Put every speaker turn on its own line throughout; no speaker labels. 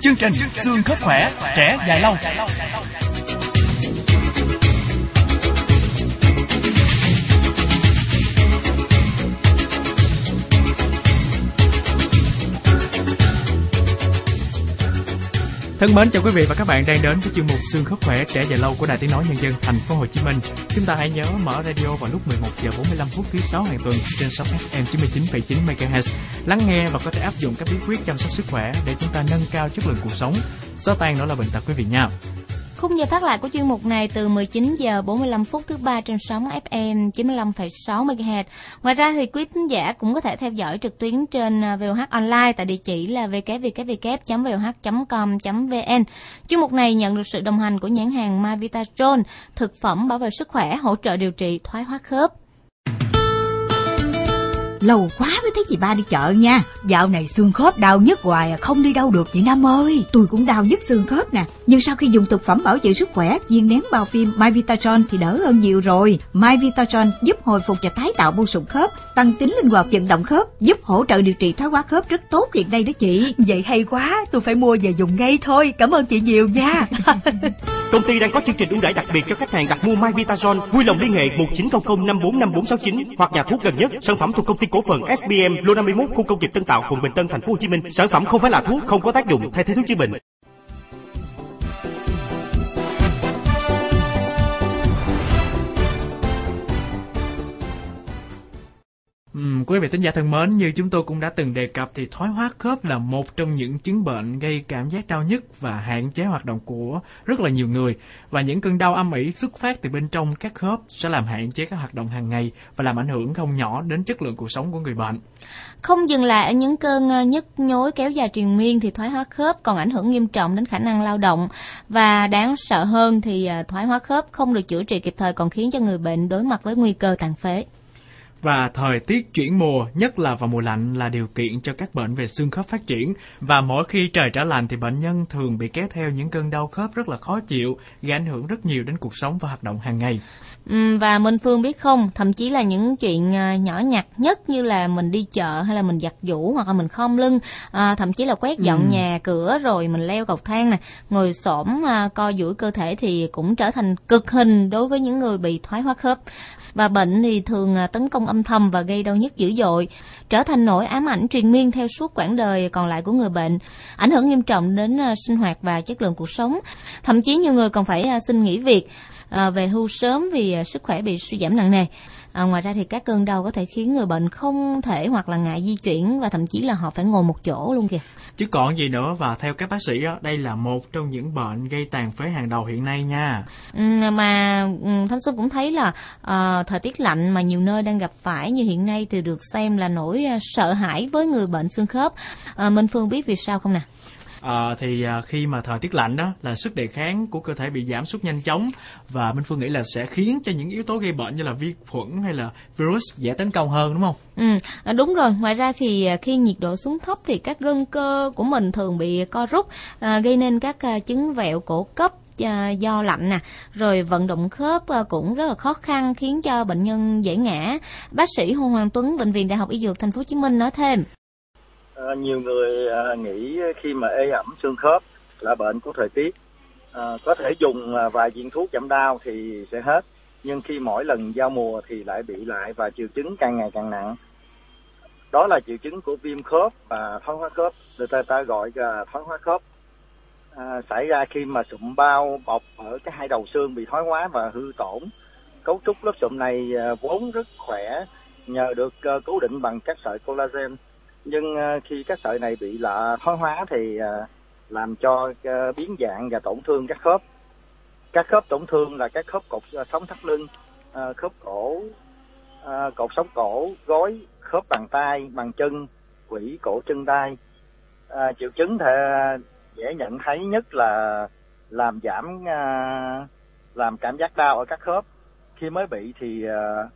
Chương trình xương khớp khỏe, trẻ dài lâu. Thân mến chào quý vị và các bạn đang đến với chương mục xương khớp khỏe trẻ dài lâu của Đài Tiếng nói Nhân dân Thành phố Hồ Chí Minh. Chúng ta hãy nhớ mở radio vào lúc 11 giờ 45 phút thứ sáu hàng tuần trên sóng FM 99,9 MHz. Lắng nghe và có thể áp dụng các bí quyết chăm sóc sức khỏe để chúng ta nâng cao chất lượng cuộc sống, xóa tan đó là bệnh tật quý vị nha.
Khung giờ phát lại của chuyên mục này từ 19 giờ 45 phút thứ ba trên sóng FM 95,6 MHz. Ngoài ra thì quý khán giả cũng có thể theo dõi trực tuyến trên à, VOH online tại địa chỉ là www.voh.com.vn. Chuyên mục này nhận được sự đồng hành của nhãn hàng Mavitatron, thực phẩm bảo vệ sức khỏe, hỗ trợ điều trị thoái hóa khớp.
Lâu quá mới thấy chị ba đi chợ nha.
Dạo này xương khớp đau nhức hoài à, không đi đâu được chị Năm ơi.
Tôi cũng đau nhức xương khớp nè. Nhưng sau khi dùng thực phẩm bảo vệ sức khỏe viên nén bao phim My Vitatron thì đỡ hơn nhiều rồi. My Vitatron giúp hồi phục và tái tạo mô sụn khớp Tăng tính linh hoạt vận động khớp Giúp hỗ trợ điều trị thoái hóa khớp rất tốt hiện nay đó chị.
Vậy hay quá Tôi phải mua về dùng ngay thôi. Cảm ơn chị nhiều nha.
Công ty đang có chương trình ưu đãi đặc biệt cho khách hàng đặt mua My Vitazone. Vui lòng liên hệ 1900 545469 hoặc nhà thuốc gần nhất. Sản phẩm thuộc công ty cổ phần SBM lô 51 khu công nghiệp Tân Tạo, quận Bình Tân, thành phố Hồ Chí Minh. Sản phẩm không phải là thuốc, không có tác dụng thay thế thuốc chữa bệnh.
Quý vị thính giả thân mến, như chúng tôi cũng đã từng đề cập thì thoái hóa khớp là một trong những chứng bệnh gây cảm giác đau nhức và hạn chế hoạt động của rất là nhiều người. Và những cơn đau âm ỉ xuất phát từ bên trong các khớp sẽ làm hạn chế các hoạt động hàng ngày và làm ảnh hưởng không nhỏ đến chất lượng cuộc sống của người bệnh.
Không dừng lại ở những cơn ờ, nhức nhối kéo dài triền miên thì thoái hóa khớp còn ảnh hưởng nghiêm trọng đến khả năng lao động và đáng sợ hơn thì ờ, thoái hóa khớp không được chữa trị kịp thời còn khiến cho người bệnh đối mặt với nguy cơ tàn phế.
Và thời tiết chuyển mùa, nhất là vào mùa lạnh là điều kiện cho các bệnh về xương khớp phát triển. Và mỗi khi trời trở lạnh thì bệnh nhân thường bị kéo theo những cơn đau khớp rất là khó chịu, gây ảnh hưởng rất nhiều đến cuộc sống và hoạt động hàng ngày.
Ừm, Và Minh Phương biết không, thậm chí là những chuyện à, nhỏ nhặt nhất như là mình đi chợ hay là mình giặt giũ hoặc là mình khom lưng, à, thậm chí là quét dọn nhà cửa rồi mình leo cầu thang nè, ngồi xổm à, co duỗi cơ thể thì cũng trở thành cực hình đối với những người bị thoái hóa khớp. Và bệnh thì thường à, tấn công âm thầm và gây đau nhức dữ dội, trở thành nỗi ám ảnh truyền miên theo suốt quãng đời còn lại của người bệnh, ảnh hưởng nghiêm trọng đến à, sinh hoạt và chất lượng cuộc sống. Thậm chí nhiều người còn phải à, xin nghỉ việc về hưu sớm vì sức khỏe bị suy giảm nặng nề. À, ngoài ra thì các cơn đau có thể khiến người bệnh không thể hoặc là ngại di chuyển và thậm chí là họ phải ngồi một chỗ luôn kìa.
Chứ còn gì nữa và theo các bác sĩ á, đây là một trong những bệnh gây tàn phế hàng đầu hiện nay nha.
Ừ, mà ừ, Thanh Xuân cũng thấy là à, thời tiết lạnh mà nhiều nơi đang gặp phải như hiện nay thì được xem là nỗi à, sợ hãi với người bệnh xương khớp. À, Minh Phương biết vì sao không nè?
À, thì à, khi mà thời tiết lạnh đó là sức đề kháng của cơ thể bị giảm sút nhanh chóng và Minh Phương nghĩ là sẽ khiến cho những yếu tố gây bệnh như là vi khuẩn hay là virus dễ tấn công hơn đúng không?
Ừ, à, đúng rồi. Ngoài ra thì à, khi nhiệt độ xuống thấp thì các gân cơ của mình thường bị co rút, à, gây nên các à, chứng vẹo cổ cấp à, do lạnh nè, rồi vận động khớp à, cũng rất là khó khăn khiến cho bệnh nhân dễ ngã. Bác sĩ Hồ Hoàng Tuấn, bệnh viện Đại học Y Dược Thành phố Hồ Chí Minh nói thêm.
Ờ, nhiều người à, nghĩ khi mà ê ẩm xương khớp là bệnh của thời tiết. Ờ, có thể dùng vài viên thuốc giảm đau thì sẽ hết nhưng khi mỗi lần giao mùa thì lại bị lại và triệu chứng càng ngày càng nặng. Đó là triệu chứng của viêm khớp và thoái hóa khớp người ta ta gọi là thoái hóa khớp. À, xảy ra khi mà sụm bao bọc ở cái hai đầu xương bị thoái hóa và hư tổn. Cấu trúc lớp sụm này à, vốn rất khỏe nhờ được à, cố định bằng các sợi collagen nhưng ờ, khi các sợi này bị lạ thoái hóa thì ờ, làm cho ờ, biến dạng và tổn thương các khớp. Các khớp tổn thương là các khớp cột sống thắt lưng khớp cổ cột sống cổ gối khớp bàn tay bàn chân quỷ cổ chân tay. À, triệu chứng thì dễ nhận thấy nhất là làm giảm à, làm cảm giác đau ở các khớp. Khi mới bị thì à,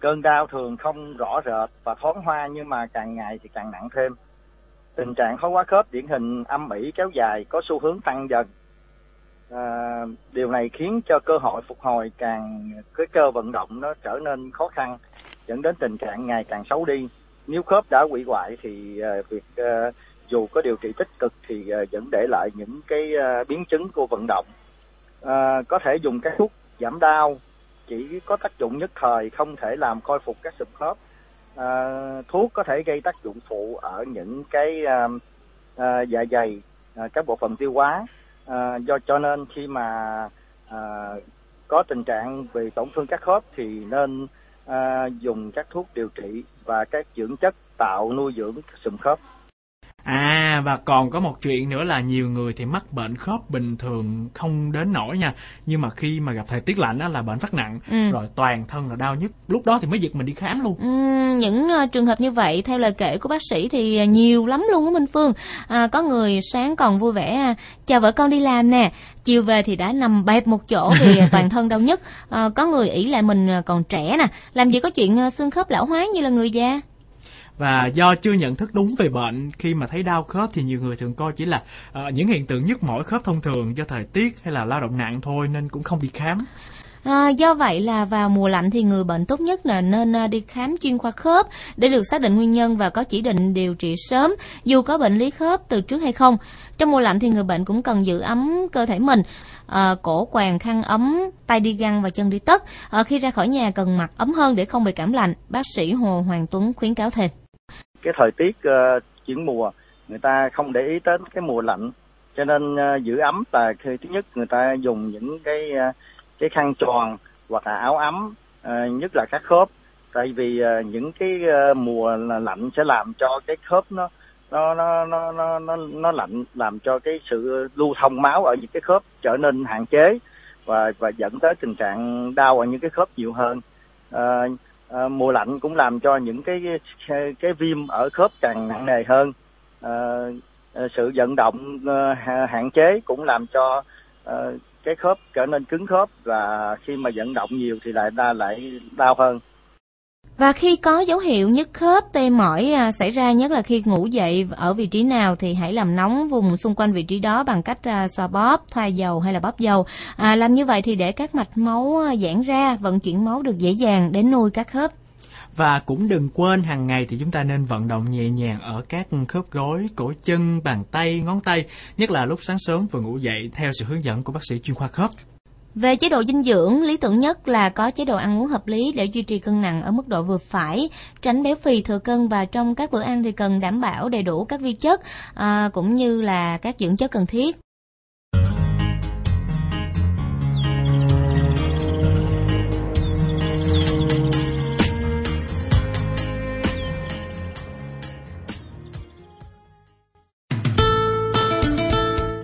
cơn đau thường không rõ rệt và thoáng hoa nhưng mà càng ngày thì càng nặng thêm. Tình trạng khó hóa khớp điển hình âm ỉ kéo dài có xu hướng tăng dần. À, điều này khiến cho cơ hội phục hồi càng cái cơ vận động nó trở nên khó khăn dẫn đến tình trạng ngày càng xấu đi. Nếu khớp đã hủy hoại thì uh, việc uh, dù có điều trị tích cực thì à, vẫn để lại những cái biến chứng của vận động. Uh, có thể dùng các thuốc giảm đau chỉ có tác dụng nhất thời không thể làm khôi phục các sụn khớp. À, thuốc có thể gây tác dụng phụ ở những cái à, à, dạ dày à, các bộ phận tiêu hóa. À, do cho nên khi mà à, có tình trạng về tổn thương các khớp thì nên à, dùng các thuốc điều trị và các dưỡng chất tạo nuôi dưỡng sụn khớp.
À và còn có một chuyện nữa là nhiều người thì mắc bệnh khớp bình thường không đến nổi nha. Nhưng mà khi mà gặp thời tiết lạnh đó là bệnh phát nặng ừ. Rồi toàn thân là đau nhức. Lúc đó thì mới giật mình đi khám luôn.
Ừ, Những uh, trường hợp như vậy theo lời kể của bác sĩ thì nhiều lắm luôn á Minh Phương. À, Có người sáng còn vui vẻ à, Chào vợ con đi làm nè. Chiều về thì đã nằm bẹp một chỗ vì toàn thân đau nhức. À, Có người ỷ lại mình còn trẻ nè. Làm gì có chuyện xương khớp lão hóa như là người già
và do chưa nhận thức đúng về bệnh khi mà thấy đau khớp thì nhiều người thường coi chỉ là uh, những hiện tượng nhức mỏi khớp thông thường do thời tiết hay là lao động nặng thôi nên cũng không đi khám
À, do vậy là vào mùa lạnh thì người bệnh tốt nhất là nên à, đi khám chuyên khoa khớp để được xác định nguyên nhân và có chỉ định điều trị sớm dù có bệnh lý khớp từ trước hay không. Trong mùa lạnh thì người bệnh cũng cần giữ ấm cơ thể mình, à, cổ quàng khăn ấm, tay đi găng và chân đi tất. À, khi ra khỏi nhà cần mặc ấm hơn để không bị cảm lạnh. Bác sĩ Hồ Hoàng Tuấn khuyến cáo thêm
cái thời tiết uh, chuyển mùa người ta không để ý đến cái mùa lạnh. Cho nên uh, giữ ấm là khi thứ nhất người ta dùng những cái uh, cái khăn tròn hoặc là áo ấm uh, nhất là các khớp. Tại vì uh, những cái uh, mùa lạnh sẽ làm cho cái khớp nó nó nó nó nó nó nó lạnh làm cho cái sự lưu thông máu ở những cái khớp trở nên hạn chế và và dẫn tới tình trạng đau ở những cái khớp nhiều hơn. Uh, à, mùa lạnh cũng làm cho những cái cái, cái viêm ở khớp càng nặng nề hơn. À, sự vận động à, hạn chế cũng làm cho à, cái khớp trở nên cứng khớp và khi mà vận động nhiều thì lại ta lại đau hơn
và khi có dấu hiệu nhức khớp, tê mỏi à, xảy ra nhất là khi ngủ dậy ở vị trí nào thì hãy làm nóng vùng xung quanh vị trí đó bằng cách à, xoa bóp, thoa dầu hay là bóp dầu. À, làm như vậy thì để các mạch máu à, giãn ra, vận chuyển máu được dễ dàng đến nuôi các khớp.
Và cũng đừng quên hàng ngày thì chúng ta nên vận động nhẹ nhàng ở các khớp gối, cổ chân, bàn tay, ngón tay, nhất là lúc sáng sớm vừa ngủ dậy theo sự hướng dẫn của bác sĩ chuyên khoa khớp.
Về chế độ dinh dưỡng, lý tưởng nhất là có chế độ ăn uống hợp lý để duy trì cân nặng ở mức độ vừa phải, tránh béo phì thừa cân và trong các bữa ăn thì cần đảm bảo đầy đủ các vi chất à, cũng như là các dưỡng chất cần thiết.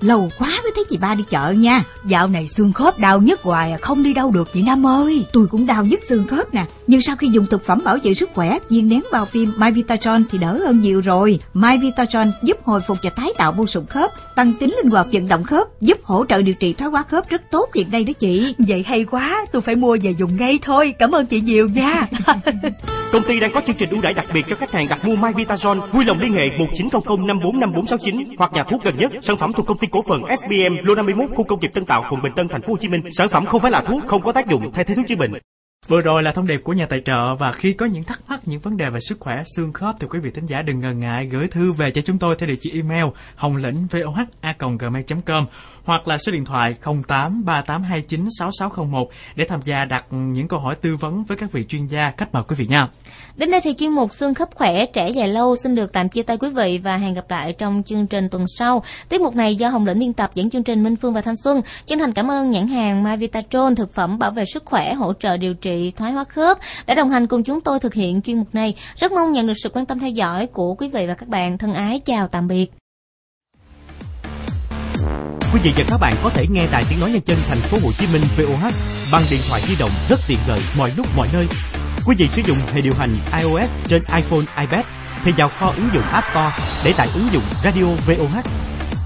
Lâu quá mới thấy chị ba đi chợ nha.
Dạo này xương khớp đau nhức hoài à Không đi đâu được chị Năm ơi.
Tôi cũng đau nhức xương khớp nè. Nhưng sau khi dùng thực phẩm bảo vệ sức khỏe Viên nén bao phim My Vitatron thì đỡ hơn nhiều rồi. My Vitatron giúp hồi phục và tái tạo mô sụn khớp Tăng tính linh hoạt vận động khớp Giúp hỗ trợ điều trị thoái hóa khớp rất tốt hiện nay đó chị.
Vậy hay quá Tôi phải mua về dùng ngay thôi. Cảm ơn chị nhiều nha.
Công ty đang có chương trình ưu đãi đặc biệt cho khách hàng đặt mua My Vitatron Vui lòng liên hệ 1900 545469 Hoặc nhà thuốc gần nhất. Sản phẩm thuộc công ty cổ phần SBM lô 51 khu công nghiệp Tân Tạo quận Bình Tân thành phố Hồ Chí Minh. Sản phẩm không phải là thuốc, không có tác dụng thay thế thuốc chữa bệnh.
Vừa rồi là thông điệp của nhà tài trợ và khi có những thắc mắc, những vấn đề về sức khỏe xương khớp thì quý vị thính giả đừng ngần ngại gửi thư về cho chúng tôi theo địa chỉ email hồng lĩnh voh@gmail.com hoặc là số điện thoại 08 3829 6601 để tham gia đặt những câu hỏi tư vấn với các vị chuyên gia cách mời quý vị nha.
Đến đây thì chuyên mục xương khớp khỏe trẻ dài lâu xin được tạm chia tay quý vị và hẹn gặp lại trong chương trình tuần sau. Tiết mục này do Hồng Lĩnh biên tập dẫn chương trình Minh Phương và Thanh Xuân. Chân thành cảm ơn nhãn hàng My Vitatron thực phẩm bảo vệ sức khỏe hỗ trợ điều trị trị thoái hóa khớp đã đồng hành cùng chúng tôi thực hiện chuyên mục này. Rất mong nhận được sự quan tâm theo dõi của quý vị và các bạn. Thân ái chào tạm biệt.
Quý vị và các bạn có thể nghe đài tiếng nói nhân dân thành phố Hồ Chí Minh VOH bằng điện thoại di động rất tiện lợi mọi lúc mọi nơi. Quý vị sử dụng hệ điều hành iOS trên iPhone, iPad thì vào kho ứng dụng App Store để tải ứng dụng Radio VOH.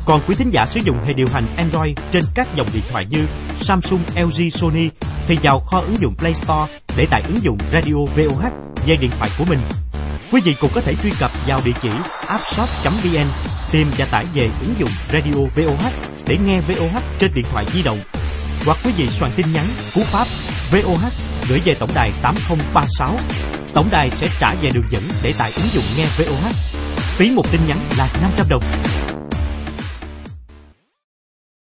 Còn quý thính giả sử dụng hệ điều hành Android trên các dòng điện thoại như Samsung, LG, Sony thì vào kho ứng dụng Play Store để tải ứng dụng Radio VOH về điện thoại của mình. Quý vị cũng có thể truy cập vào địa chỉ appshop.vn tìm và tải về ứng dụng Radio VOH để nghe VOH trên điện thoại di động. Hoặc quý vị soạn tin nhắn, cú pháp VOH gửi về tổng đài 8036. Tổng đài sẽ trả về đường dẫn để tải ứng dụng nghe VOH. phí một tin nhắn là 500 đồng.